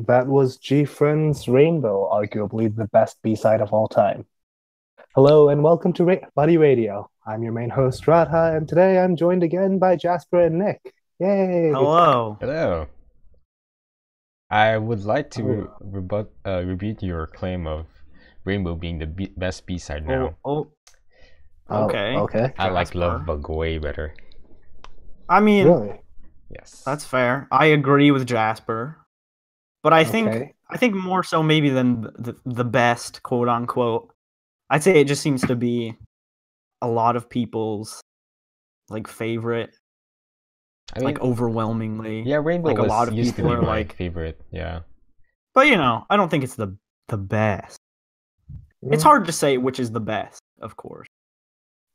And that was G Friends Rainbow, arguably the best B side of all time. Hello and welcome to Ra- Buddy Radio. I'm your main host, Radha, and today I'm joined again by Jasper and Nick. Yay! Hello. Hello. I would like to Oh. rebut, uh, rebut your claim of Rainbow being the B- best B side now. Oh, oh, Oh, okay. okay. I like Jasper. Love Bug way better. I mean, Really? Yes. that's fair. I agree with Jasper, but I think Okay. I think more so maybe than the the best quote unquote. I'd say it just seems to be a lot of people's like favorite, I mean, like overwhelmingly. yeah, Rainbow like a lot of used to people be are my like- favorite. Yeah. But you know, I don't think it's the the best. It's Mm, hard to say which is the best, of course.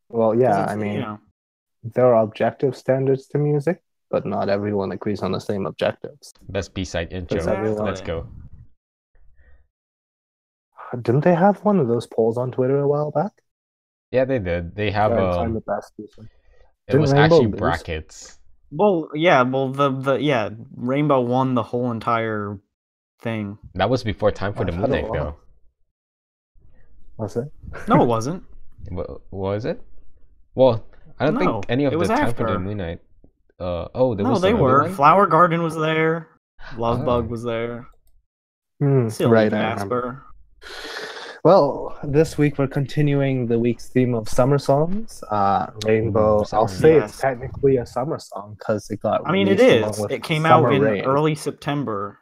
Well, yeah, I mean, you know, there are objective standards to music, but not everyone agrees on the same objectives. Best B side intro. Exactly. Let's go. Didn't they have one of those polls on Twitter a while back? Yeah, they did. They have Try and find um. the best. It Didn't was Rainbow actually lose? brackets. well, yeah, well, the the yeah, Rainbow won the whole entire thing. That was before Time for the I've had a Moonlight, though. Was it? No, it wasn't. Wa- Was it? Well, I don't No, think any of it the was Time for the after. Moonlight. Uh oh, there no, was they were. one? Flower Garden was there. Love Oh. Bug was there. Hmm, Silly right, I remember. Jasper. Well, this week we're continuing the week's theme of summer songs. Uh, Rainbow, Ooh, I'll summer. say it's technically a summer song because it got I mean, it released along is. with It came out in Rain. early September.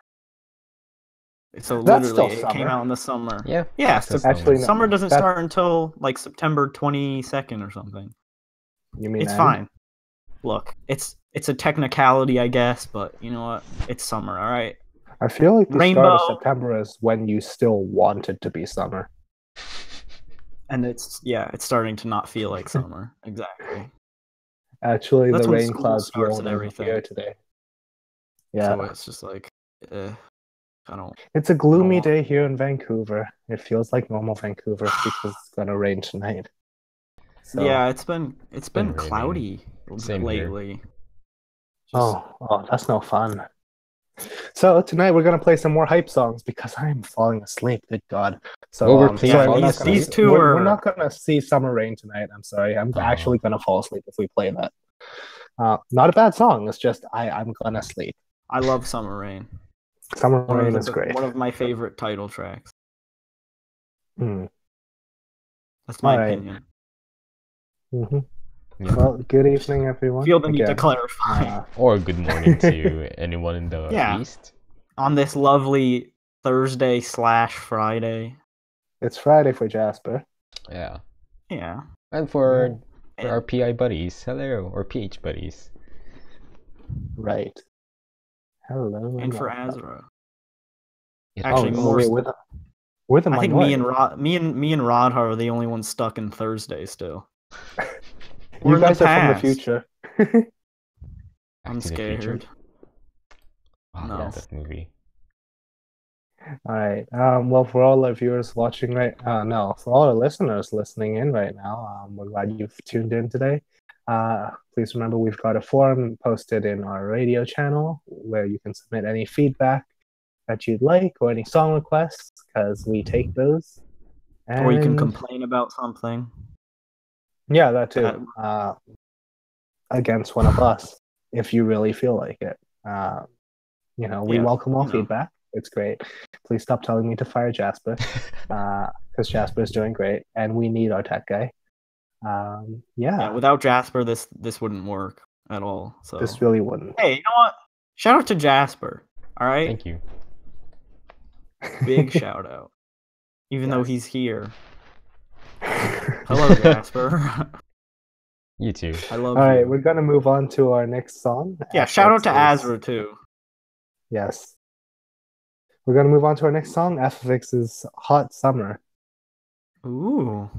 So That's still literally, it came out in the summer. Yeah. Yeah, that's the Sep- Actually, no. summer doesn't That- start until like September twenty second or something. You mean It's end? fine. Look, it's it's a technicality, I guess, but you know what? It's summer, all right. I feel like the start of September is when you still want it to be summer. And it's yeah, it's starting to not feel like summer. Exactly. Actually, That's the rain clouds starts rolled and everything. here today. Yeah, So it's just like, eh, I don't. it's a gloomy day here in Vancouver. It feels like normal Vancouver because it's gonna rain tonight. So- Yeah, it's been it's been, been cloudy Same here. lately. Oh, oh, that's no fun. So tonight we're gonna play some more hype songs because I'm falling asleep. Good God! So Well, we're um, playing sorry, Fall we're These- these two we're, are- we're not gonna see Summer Rain tonight. I'm sorry. I'm Oh. actually gonna fall asleep if we play that. Uh, not a bad song. It's just I I'm gonna sleep. I love Summer Rain. Summer One Rain is the- great. one of my favorite title tracks. Hmm. That's my Alright. opinion. hmm Yeah. Well, good evening, everyone. Feel the need to clarify uh, Or good morning to anyone in the Yeah. east. on this lovely Thursday slash Friday. it's Friday for Jasper. Yeah. Yeah. And for, for our PI buddies, hello, or PH buddies. Right. Hello. And for. Azra. Yes, Actually, oh, more wait, s- we're the, we're the I think me and Rod, me and me and Radha are the only ones stuck in Thursday still. We're you in the guys are from the future. I'm Back Future. scared. Oh, No. yeah, that movie. All right. Um, well, for all our viewers watching right, uh, no, for all our listeners listening in right now, um, we're glad you've tuned in today. Uh, please remember we've got a forum posted in our radio channel where you can submit any feedback that you'd like or any song requests because we take those. Or you can complain about something. Yeah, that too. That- Uh, against one of us, if you really feel like it. Uh, you know, we Yeah, welcome all you know. feedback. It's great. Please stop telling me to fire Jasper, because Jasper is doing great, and we need our tech guy. Um, yeah, Yeah, without Jasper, this this wouldn't work at all. So this really wouldn't. hey, you know what? Shout out to Jasper. All right, Thank you. big shout out. Even though he's here. Hello, Jasper. You too. I love all right, you. we're gonna move on to our next song. Yeah, shout out to FX's Azra too. Yes. We're gonna move on to our next song. FX's "Hot Summer." Ooh.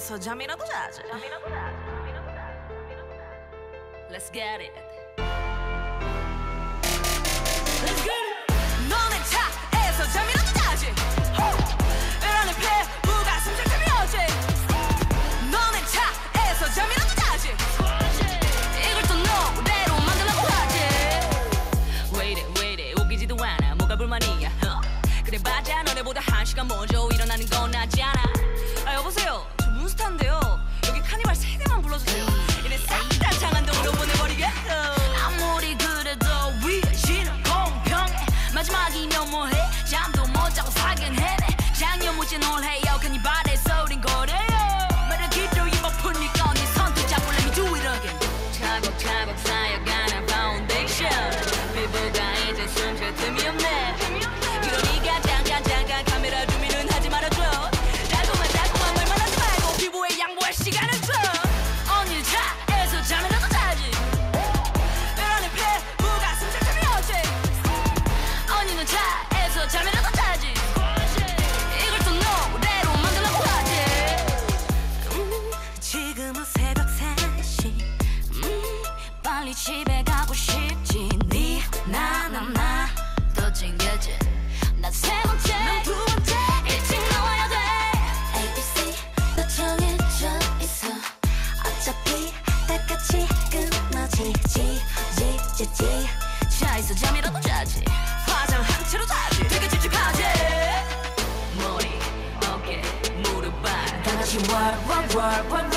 so già mi nadožáže. Let's get it. One.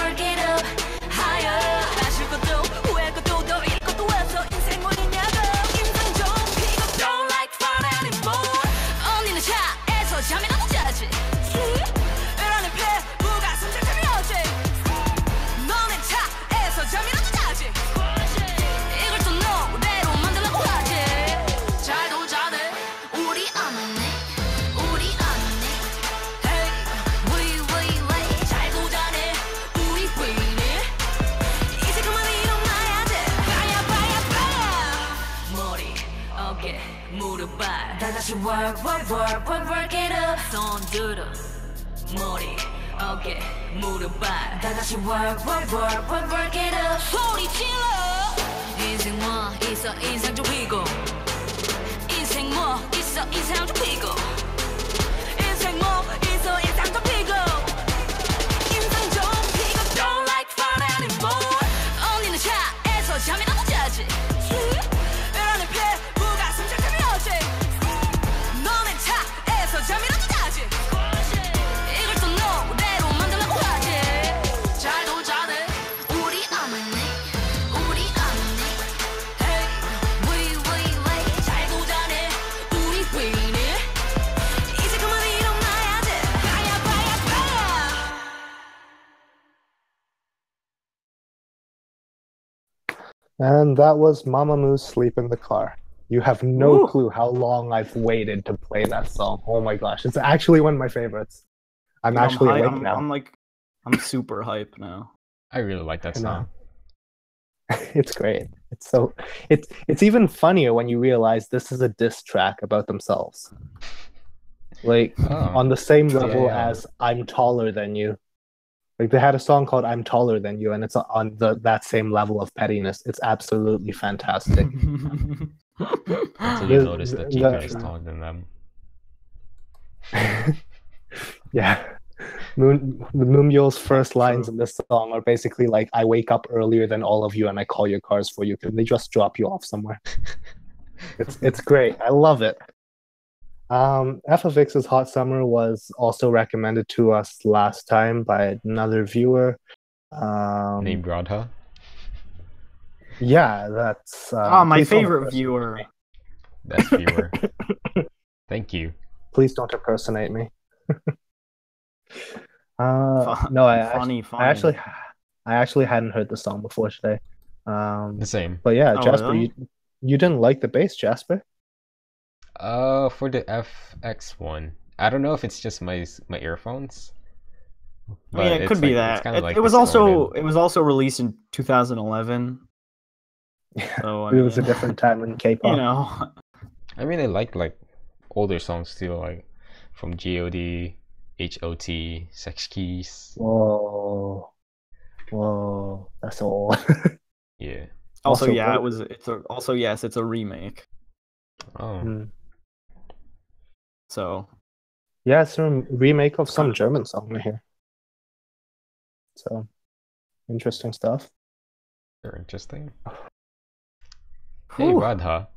다시 work work work work work it up. 소리질러 인생 와 있어 인생 And that was Mamamoo's Sleep in the Car. You have no Ooh. clue how long I've waited to play that song. Oh my gosh. It's actually one of my favorites. I'm yeah, actually I'm, I'm, now. I'm like I'm super hype now. I really like that song. it's great. It's so it's it's even funnier when you realize this is a diss track about themselves. Like oh. on the same level yeah, yeah. as I'm taller than you. Like they had a song called "I'm Taller Than You," and it's on the that same level of pettiness. It's absolutely fantastic. Until you notice that Chica is taller than them. yeah. Moon, Moonbyul's first lines in this song are basically like, "I wake up earlier than all of you, and I call your cars for you Can they just drop you off somewhere." it's it's great. I love it. Um, F of X's Hot Summer was also recommended to us last time by another viewer. Um, Named Radha? Yeah, that's. Uh, oh, my favorite viewer. Best viewer. Thank you. Please don't impersonate me. uh, Fun, no, I, funny, actually, funny. I actually, I actually hadn't heard the song before today. Um, the same. But yeah, oh, Jasper, really? you, you didn't like the bass, Jasper? Uh, for the FX one, I don't know if it's just my my earphones. I mean, it could be that. It, like it, was also it was also released in 2011. Yeah, so, it mean, was a different time in K-pop. You know, I mean, I like like older songs too, like from God, HOT, Sechs Kies. Whoa, whoa, that's all. yeah. Also, also, yeah, it was. It's a, also yes, it's a remake. Oh. Mm. So Yeah, it's a remake of some German song I hear. So, interesting stuff. Very interesting. Hey Whew. Radha,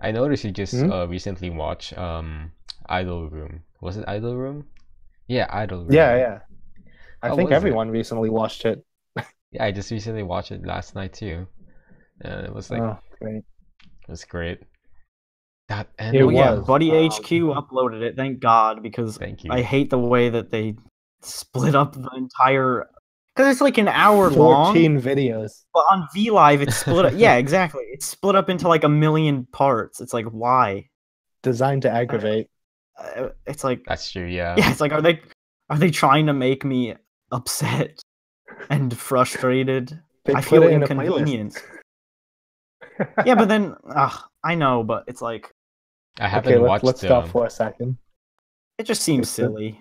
I noticed you just Hmm? uh, recently watched um Idol Room. Was it Idol Room? Yeah, Idol Room. Yeah, yeah. I How think was it? everyone recently watched it. Yeah, I just recently watched it last night too. And it was like oh, great. it was great. That It oh ending. yeah, Buddy HQ uploaded it. Thank God, because Thank you. I hate the way that they split up the entire. Because it's like an hour long, 14 videos. but on V Live it's split up. Yeah, exactly. It's split up into like a million parts. It's like why? Designed to aggravate. Uh, It's like That's true, yeah. yeah, it's like are they are they trying to make me upset and frustrated? They I put feel it in a inconvenienced. yeah, but then uh, I know, but it's like I haven't okay, let's, let's stop um, for a second. it just seems It's silly.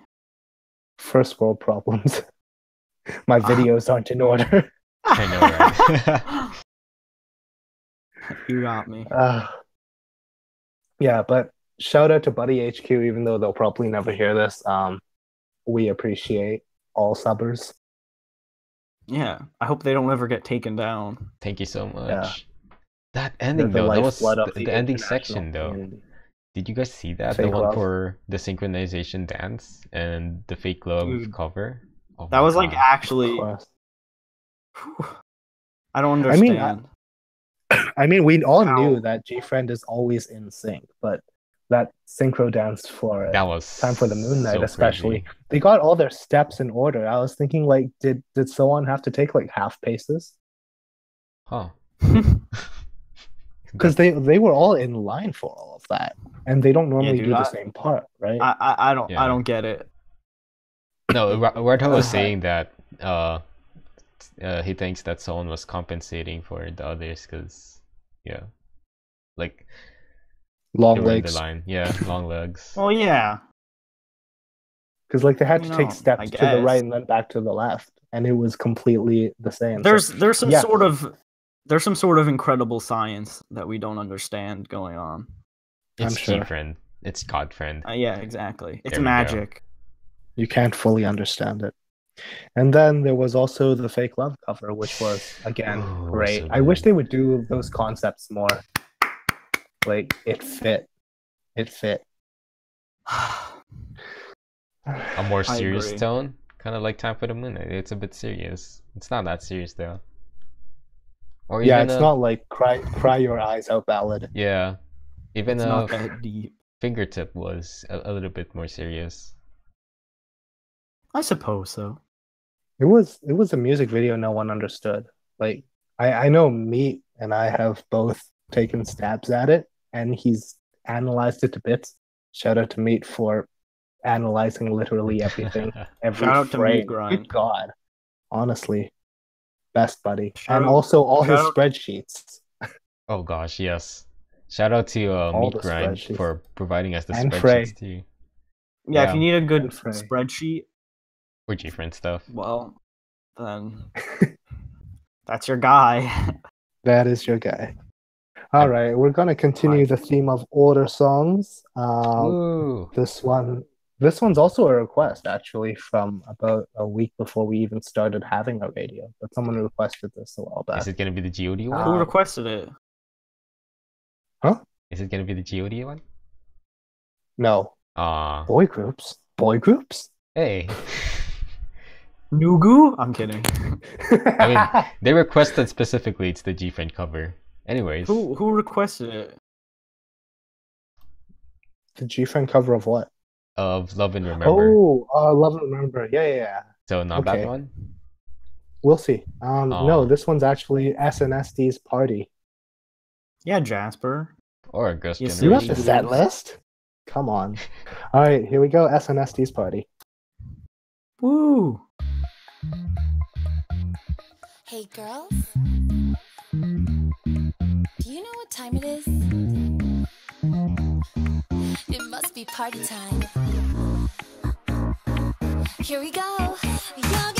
First world problems. My Ah. videos aren't in order. I know, right? you got me. Uh, yeah, but shout out to Buddy HQ, even though they'll probably never hear this. Um, we appreciate all subbers. Yeah, I hope they don't ever get taken down. Thank you so much. Yeah. That ending the though, that was the, the the ending section though. community. Did you guys see that? the one love. for the synchronization dance and the fake love Dude. cover? Oh That my was like actually. Of course. Whew. I don't I mean, understand. I mean, we all How- knew that G Friend is always in sync, but that synchro dance for that was Time for the Moon Night, so especially, crazy. they got all their steps in order. I was thinking, like, did did someone have to take like half paces? Huh. Because they they were all in line for all of that, and they don't normally dude, do the same part, right? I, I I don't Yeah. I don't get it. No, Ra- was saying that uh, uh, he thinks that someone was compensating for the others because, yeah, like Long they were in legs, the line. Yeah, long legs. Well, yeah, because like they had to know, take steps to the right and then back to the left, and it was completely the same. So- there's there's some yeah. sort of there's some sort of incredible science that we don't understand going on. I'm It's sure. G friend. It's God friend. Uh, yeah, exactly. It's There go. magic. you can't fully understand it. And then there was also the fake love cover, which was again Oh, great. so I wish they would do those concepts more. Like it fit, it fit. A more serious tone, kind of like Time for the Moon. It's a bit serious. It's not that serious though. Or yeah, it's a- not like cry cry your eyes out ballad. Yeah, even It's a not that deep. fingertip was a, a little bit more serious. I suppose so. It was it was a music video no one understood. Like I I know Meat and I have both taken stabs at it, and he's analyzed it to bits. Shout out to Meat for analyzing literally everything, every Shout out to Meat frame. Grind. Good God, honestly, best buddy, Shout and out- also all his out- spreadsheets. oh gosh, yes. Shout out to uh, All Meat Grind for providing us the And Frey. spreadsheets too. Yeah, if you need a good spreadsheet, For G friend stuff. well, then that's your guy. That is your guy. All right, we're gonna continue the theme of order songs. Um, This one, this one's also a request actually from about a week before we even started having a radio. But someone requested this a while back. Is it gonna be the God one? Who Uh, requested it? Is it gonna be the God one? No, Ah, boy groups, boy groups. hey. Nugu? I'm kidding. I mean, they requested specifically it's the G friend cover. Anyways, Who who requested it? the G Friend cover of what? of Love and Remember. Oh, uh, Love and Remember. Yeah, yeah, yeah. so not okay. that one. We'll see. Um, no, this one's actually SNSD's Party. Yeah, Jasper. Or Ghost Yes, You have Generation. the set list? Come on. All right, here we go. SNSD's Party. Woo! Hey girls, do you know what time it is? It must be party time. Here we go. 여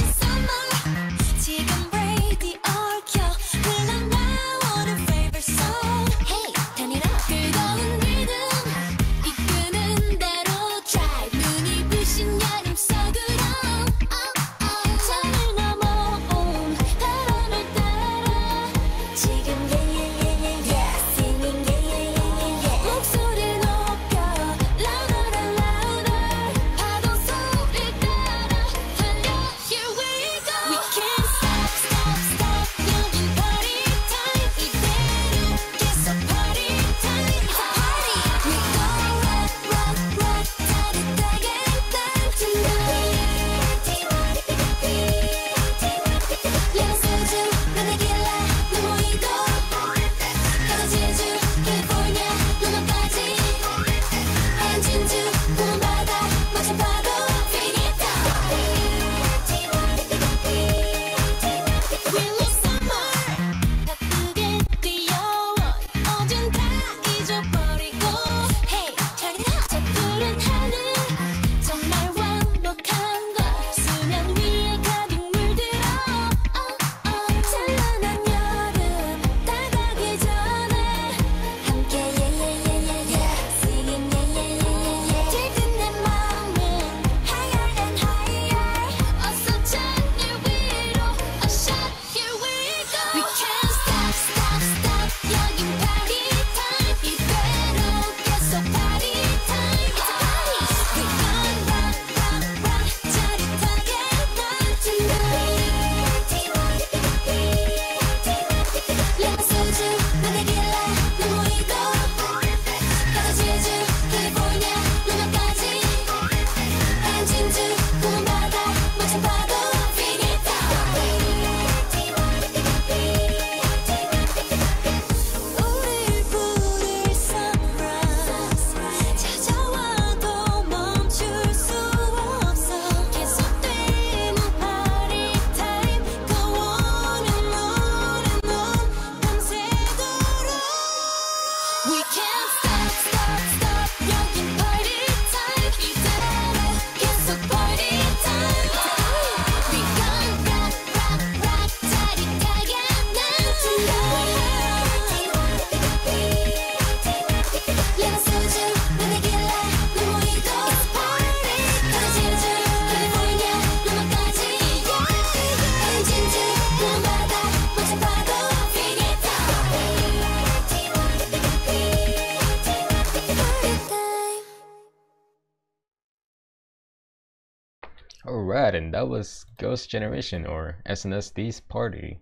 that was Ghost Generation or SNSD Party.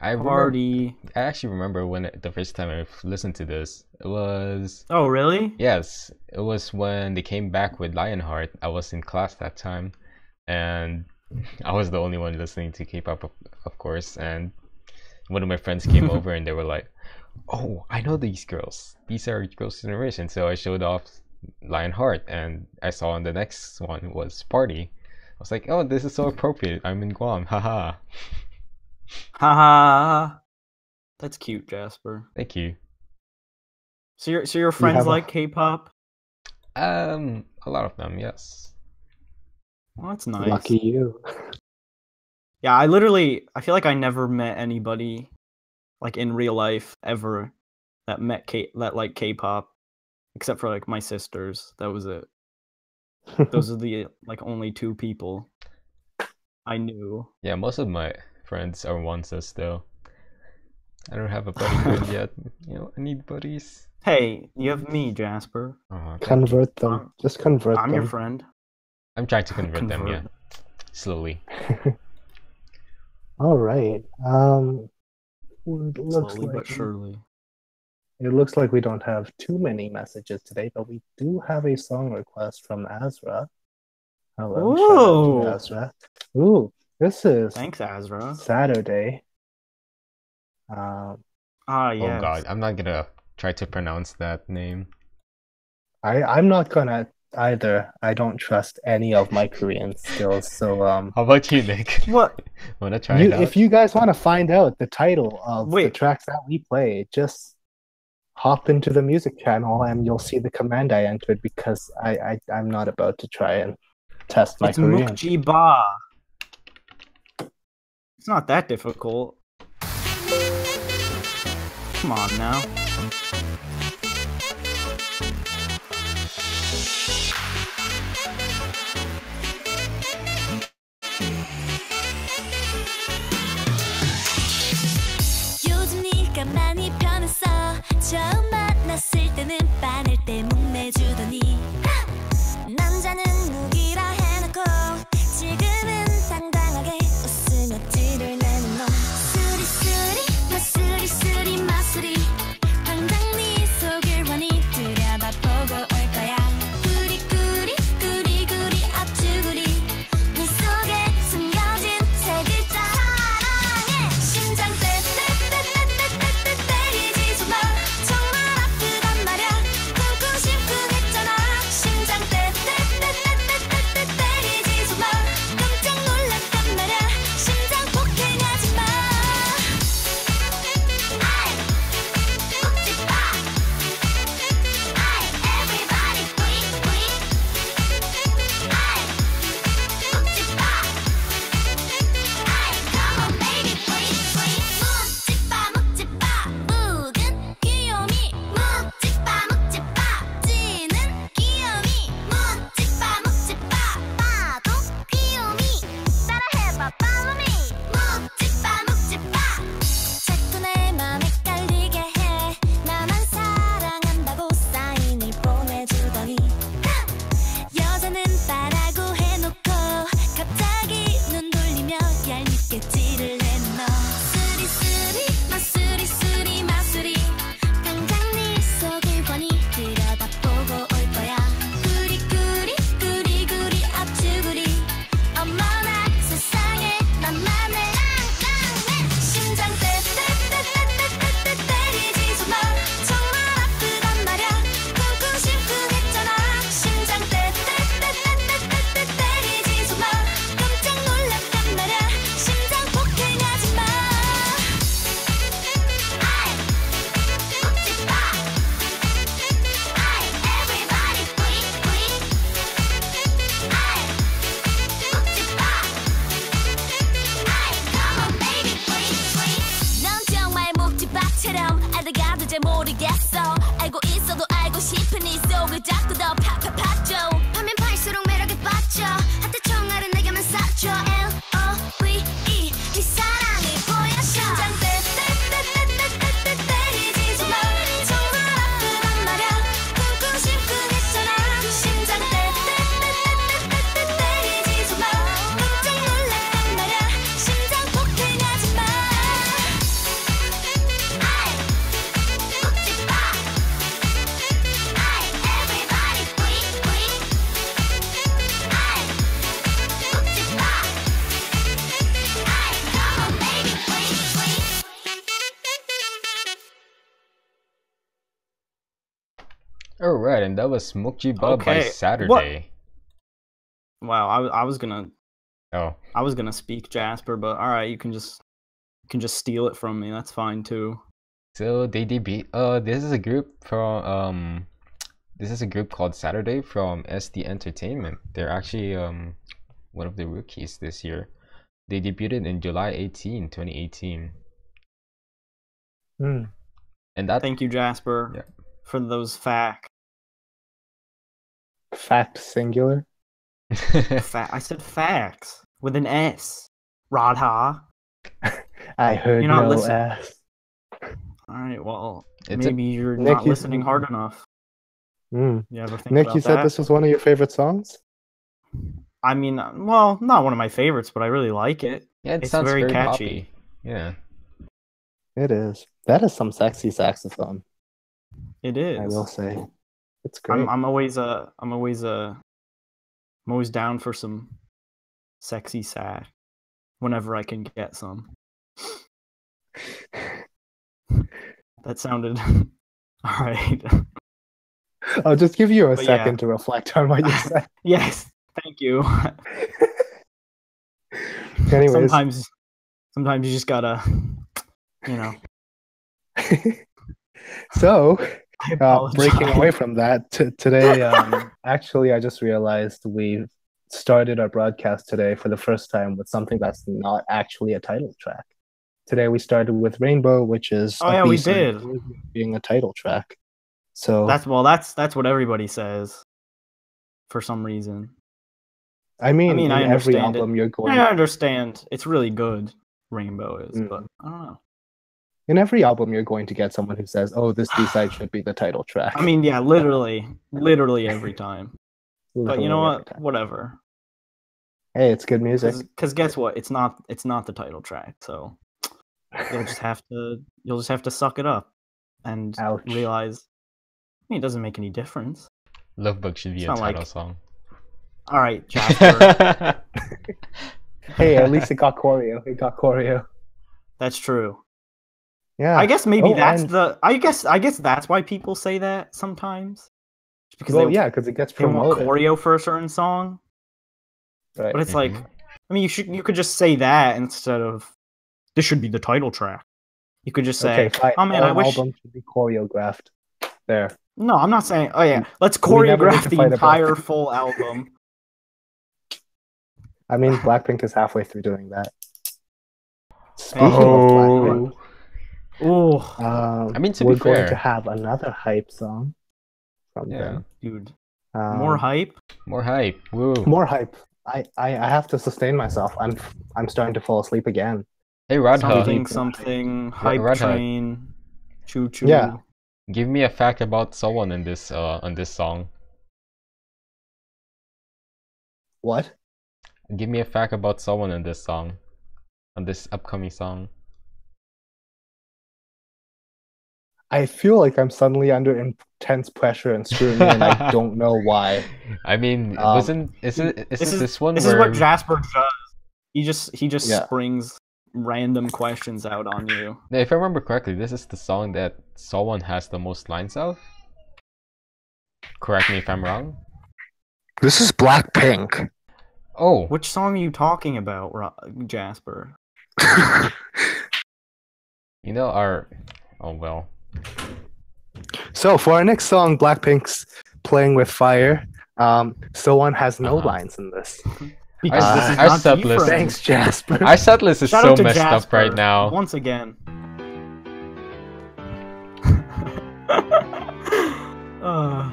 I remember, Party. I actually remember when the first time I listened to this. It was Oh, really? yes, it was when they came back with Lionheart. I was in class that time, and I was the only one listening to K-pop, of, of course. And one of my friends came over and they were like, "Oh, I know these girls. These are Ghost Generation." So I showed off Lionheart, and I saw on the next one was Party. I was like, "Oh, this is so appropriate. I'm in Guam. Haha." Haha. That's cute, Jasper. Thank you. So your so your friends have like K-pop? Um, a lot of them, yes. Well, that's nice. Lucky you. Yeah, I literally I feel like I never met anybody like in real life ever that met K that like K-pop except for like my sisters. That was it. Those are the like only two people I knew. Yeah, most of my friends are onces though. I don't have a buddy grid yet. You know, I need buddies. Hey, you have me, Jasper. Oh, convert them. Um, Just convert them. I'm your friend. I'm trying to convert, them, yeah. Slowly. All right. Um, looks Slowly like but surely. It looks like we don't have too many messages today, but we do have a song request from Azra. Hello, shout out Whoa. to Azra. Ooh, this is Thanks, Azra. Saturday. Um, Ah, yes. Oh god, I'm not gonna try to pronounce that name. I I'm not gonna either. I don't trust any of my Korean skills. So um, How about you, Nick? What? Wanna try you, it out? if you guys want to find out the title of the tracks that we play, just hop into the music channel and you'll see the command I entered because I, I am not about to try and test my it's Korean. Mukji ba. It's not that difficult. Come on now. and that was Smokey Bob okay. by Saturday. What? Wow, I, I was gonna. Oh. I was gonna speak Jasper, but all right, you can just you can just steal it from me. That's fine too. So they debut. Uh, this is a group from um, this is a group called Saturday from SD Entertainment. They're actually um, one of the rookies this year. They debuted in July 18, 2018. Hmm. And that. Thank you, Jasper, yeah. for those facts. Fact singular. Fa- I said facts with an S. Radha. I heard you're not no listening. All right, well, it's maybe a... you're Nick, not you... listening hard enough. Mm. You ever think Nick, you said that? this was one of your favorite songs. I mean, uh, well, not one of my favorites, but I really like it. Yeah, it it's sounds very, very catchy. Poppy. Yeah, it is. That is some sexy saxophone. It is. I will say. It's great. I'm, I'm always uh I'm always uh I'm always down for some sexy sack whenever I can get some. that sounded all right. I'll just give you a but second yeah. to reflect on what you said. yes, thank you. Anyways. Sometimes sometimes you just gotta you know. so uh, breaking away from that t- today, um, actually, I just realized we started our broadcast today for the first time with something that's not actually a title track. Today we started with Rainbow, which is oh yeah, we did being a title track. So that's well, that's that's what everybody says for some reason. I mean, I mean, I every album it. you're going. I understand it's really good. Rainbow is, mm. but I don't know in every album you're going to get someone who says, "Oh, this B side should be the title track." I mean, yeah, literally, literally every time. But you know what? time. Whatever. Hey, it's good music. Because guess what? It's not. It's not the title track. So you'll just have to. You'll just have to suck it up and Ouch. realize. I mean, it doesn't make any difference. Lovebug should be It's a title like- song. All right, Jasper. hey, at least it got choreo. It got choreo. that's true. Yeah. I guess maybe Oh, that's and- the. I guess. I guess that's why people say that sometimes. Just Because well, they, yeah, because it gets they want promoted. choreo for a certain song. right. But it's like, Mhm. I mean, you should you could just say that instead of this should be the title track. You could just say, okay, "Oh man, I All wish." album should be choreographed. There. No, I'm not saying. Oh yeah, let's We never need choreograph the fight about entire full album. I mean, Blackpink is halfway through doing that. Speaking Oh. Of Oh, Blackpink, um, I mean, to we're be going to have another hype song from Yeah. them. dude, Um, more hype. More hype. Woo. More hype. I, I, I have to sustain myself. I'm I'm starting to fall asleep again. Hey Radha, Something, something. Hype Red Hot. train. Choo choo. Yeah. give me a fact about someone in this uh on this song. What? Give me a fact about someone in this song. On this upcoming song. I feel like I'm suddenly under intense pressure and scrutiny, and I don't know why. I mean, Um, wasn't is it is This it is this one This where is what Jasper does. He just he just Yeah. springs random questions out on you. Yeah, if I remember correctly, this is the song that Sowon has the most lines of. Correct me if I'm wrong. This is Blackpink. Oh, Which song are you talking about, Ro- Jasper? you know our. Oh well. So for our next song, Blackpink's "Playing with Fire." Um, Sowon has no Uh-huh. lines in this. Because Uh, this is our set list. Thanks, Jasper. Our set list is Shout so out to messed up right now. Once again. uh,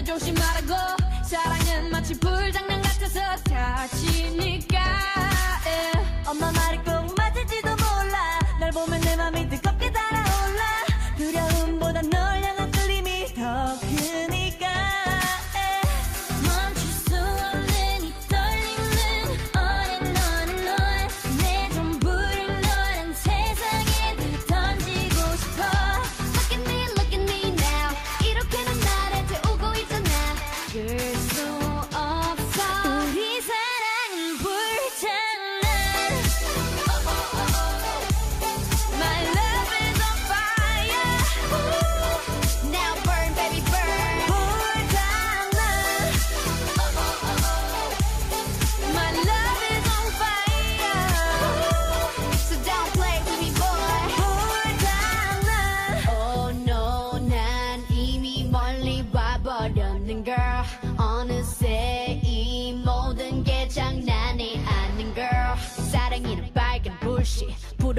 나 조심하라고 사랑은 마치 불장난 같아서 다치니까 예. 엄마 꼭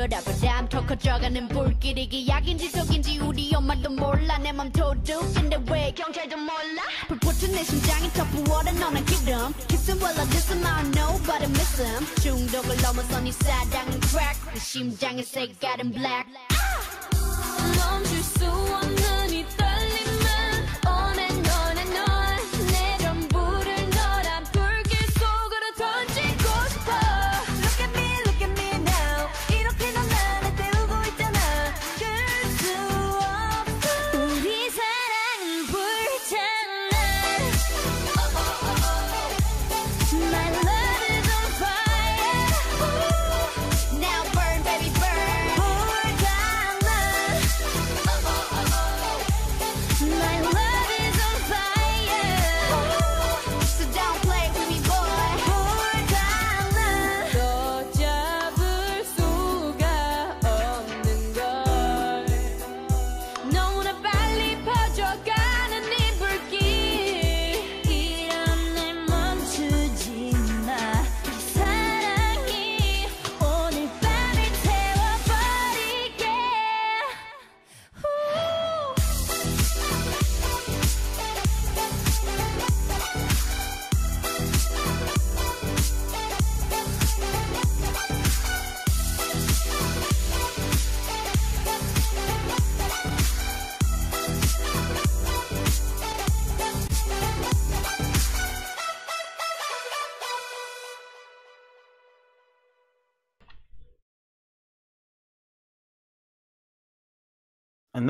바람 더 커져가는 불길 이게 약인지 속인지 우리 엄마도 몰라 내 맘 도둑인데 왜 경찰도 몰라? 불붙은 내 심장이 더 부어라. 너는 기름. Kissing while I diss him I know but I miss him 중독을 넘어선 이 사랑은 crack. 내 심장의 색깔은 black. 멈출 수 없는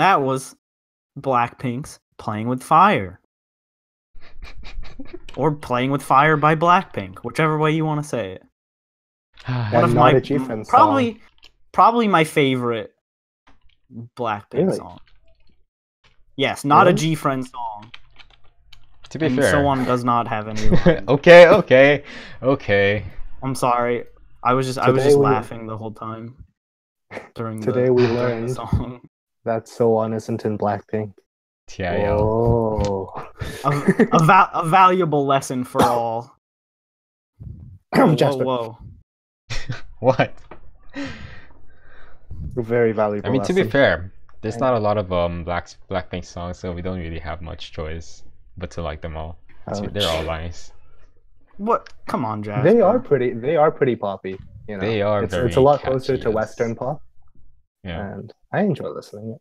that was Blackpink's "Playing with Fire" or "Playing with Fire" by Blackpink, whichever way you want to say it. Ah, one of my a G-Friend song. probably probably my favorite Blackpink Really? song. Yes, not a Really? G Friend song. to be and fair. Sowon does not have any. okay, okay, okay. I'm sorry. I was just I was just we- laughing the whole time during Today the, we during the learned song. That Sowon isn't in Blackpink. TIL. Oh. a, a, val- a valuable lesson for all. Whoa, whoa, Jasper, whoa. What? very valuable. I mean, to be fair, there's not a lot of um Black Blackpink songs, so we don't really have much choice but to like them all. So they're all nice. What? Come on, Jasper. They are pretty. They are pretty poppy. You know, They are It's, very it's a lot closer to yes. Western pop, Yeah. and I enjoy listening.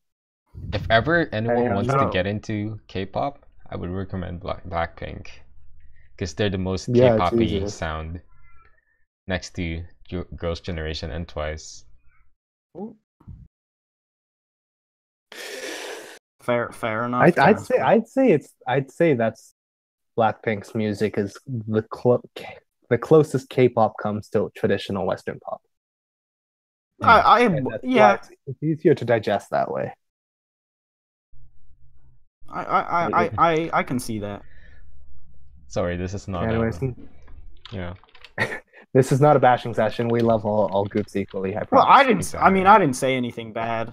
If ever anyone yeah, wants no. to get into K-pop, I would recommend Black Blackpink because they're the most Yeah, K-poppy sound next to Gi- Girls' Generation and Twice. fair, fair enough. I'd, I'd say I'd say it's I'd say that's Blackpink's music is the clo- the closest K-pop comes to traditional Western pop. I, I am. Yeah, it's, it's easier to digest that way. I, I, I, I, I, I can see that. Sorry, this is not. Anyways, Um, yeah. this is not a bashing session. We love all, all groups equally. I Well. I didn't. I mean. I didn't say anything bad,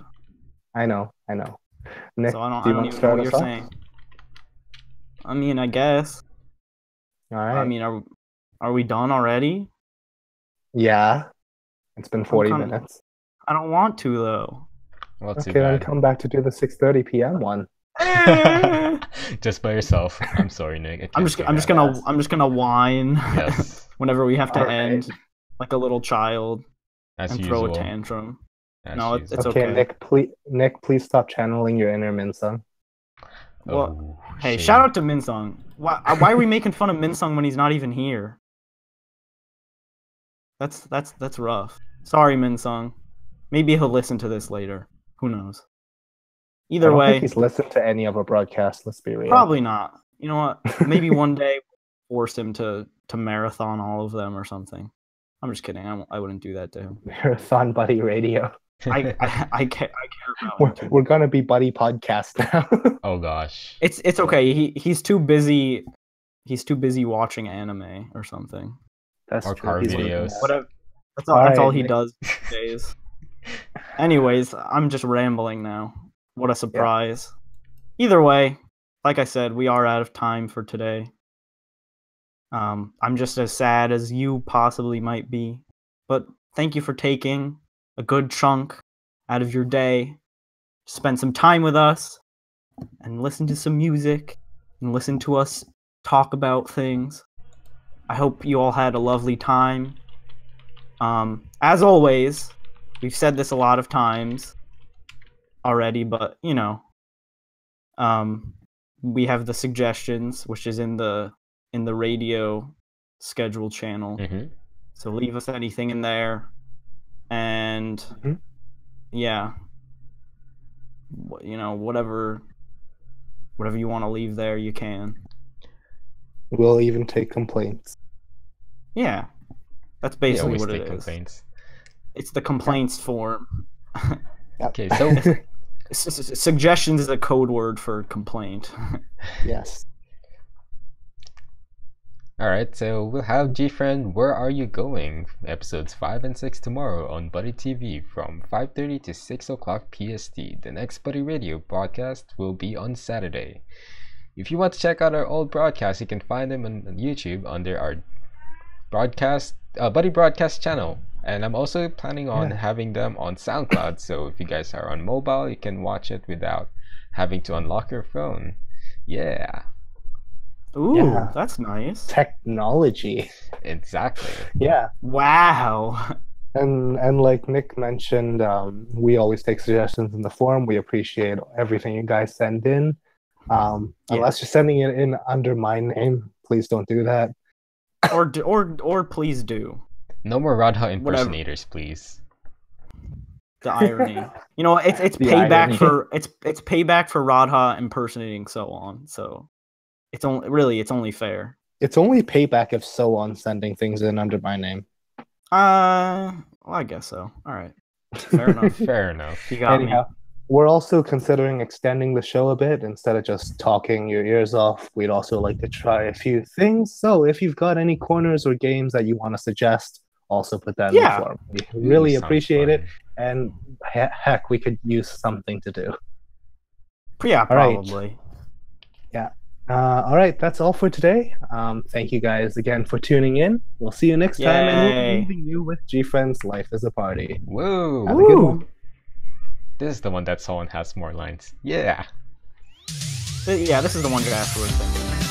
I know, I know. Nick, so I don't. do I you don't want to even know start what you're off? saying. I mean, I guess. All right. I mean, are are we done already? yeah, it's been forty kinda- minutes. I don't want to though. Well, too Okay, then bad. come back to do the six thirty p.m. one. just by yourself. I'm sorry, Nick. I I'm just. I'm just gonna. I'm just gonna whine Yes, whenever we have to All right. end, like a little child, as and usual. throw a tantrum. as No, it- usual. It's okay, okay. Nick, please, Nick, please stop channeling your inner Minsung. Well, Oh, Hey, shame. shout out to Minsung. Why? uh, Why are we making fun of Minsung when he's not even here? That's that's that's rough. Sorry, Minsung. Maybe he'll listen to this later. Who knows? I Either don't way, think he's listened to any of our broadcasts. Let's be real. probably not. You know what? Maybe one day force him to to marathon all of them or something. I'm just kidding. I, I wouldn't do that to him. Marathon Buddy Radio. I I, I, care, I care about We're, him we're gonna be Buddy Podcast now. oh gosh. It's it's okay. He he's too busy. He's too busy watching anime or something. That's Or true. car He's working videos. on Whatever. That's all. that's all he Nick. does days. Anyways, I'm just rambling now. What a surprise. Either way, like I said, we are out of time for today. Um, I'm just as sad as you possibly might be, but thank you for taking a good chunk out of your day, to spend some time with us, and listen to some music, and listen to us talk about things. I hope you all had a lovely time. Um, as always, we've said this a lot of times already, but you know, um, we have the suggestions, which is in the in the radio schedule channel. hmm So leave us anything in there, and Mhm. yeah, you know, whatever, whatever you want to leave there, you can. We'll even take complaints. Yeah, that's basically always what take it is. complaints. It's the complaints form. Okay, so suggestions is a code word for complaint. yes. Alright, so we'll have G Friend Where Are You Going? Episodes 5 and 6 tomorrow on Buddy TV from 5.30 to 6 o'clock PST. The next Buddy Radio broadcast will be on Saturday. If you want to check out our old broadcasts, you can find them on, on YouTube under our broadcast uh, Buddy Broadcast channel. And I'm also planning on Yeah. having them on SoundCloud, so if you guys are on mobile, you can watch it without having to unlock your phone. Yeah, Ooh, Yeah. that's nice. Technology. exactly. Yeah. Wow. And and like Nick mentioned, um, we always take suggestions in the forum. We appreciate everything you guys send in. Um, Yeah. Unless you're sending it in under my name, please don't do that or or or please do. No more Radha impersonators, Whatever. please. The irony, you know, it's it's the payback irony. for it's it's payback for Radha impersonating Sowon. So it's only really it's only fair. It's only payback if Sowon sending things in under my name. Uh, well, I guess so. All right, fair enough. fair enough. You got Anyhow. me we're also considering extending the show a bit. Instead of just talking your ears off we'd also like to try a few things. So if you've got any corners or games that you want to suggest also put that yeah. in the form we really appreciate fun. it and he- heck we could use something to do. Yeah probably right. yeah. Uh, all right. That's all for today. Um, thank you guys again for tuning in. We'll see you next Yay. time. And we'll be leaving you with g friends life is a party. Whoa this is the one that Sowon has more lines. Yeah. Yeah, this is the one you're afterwards.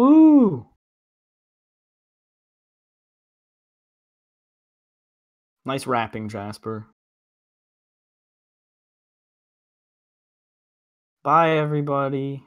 Woo! Nice rapping, Jasper. Bye, everybody.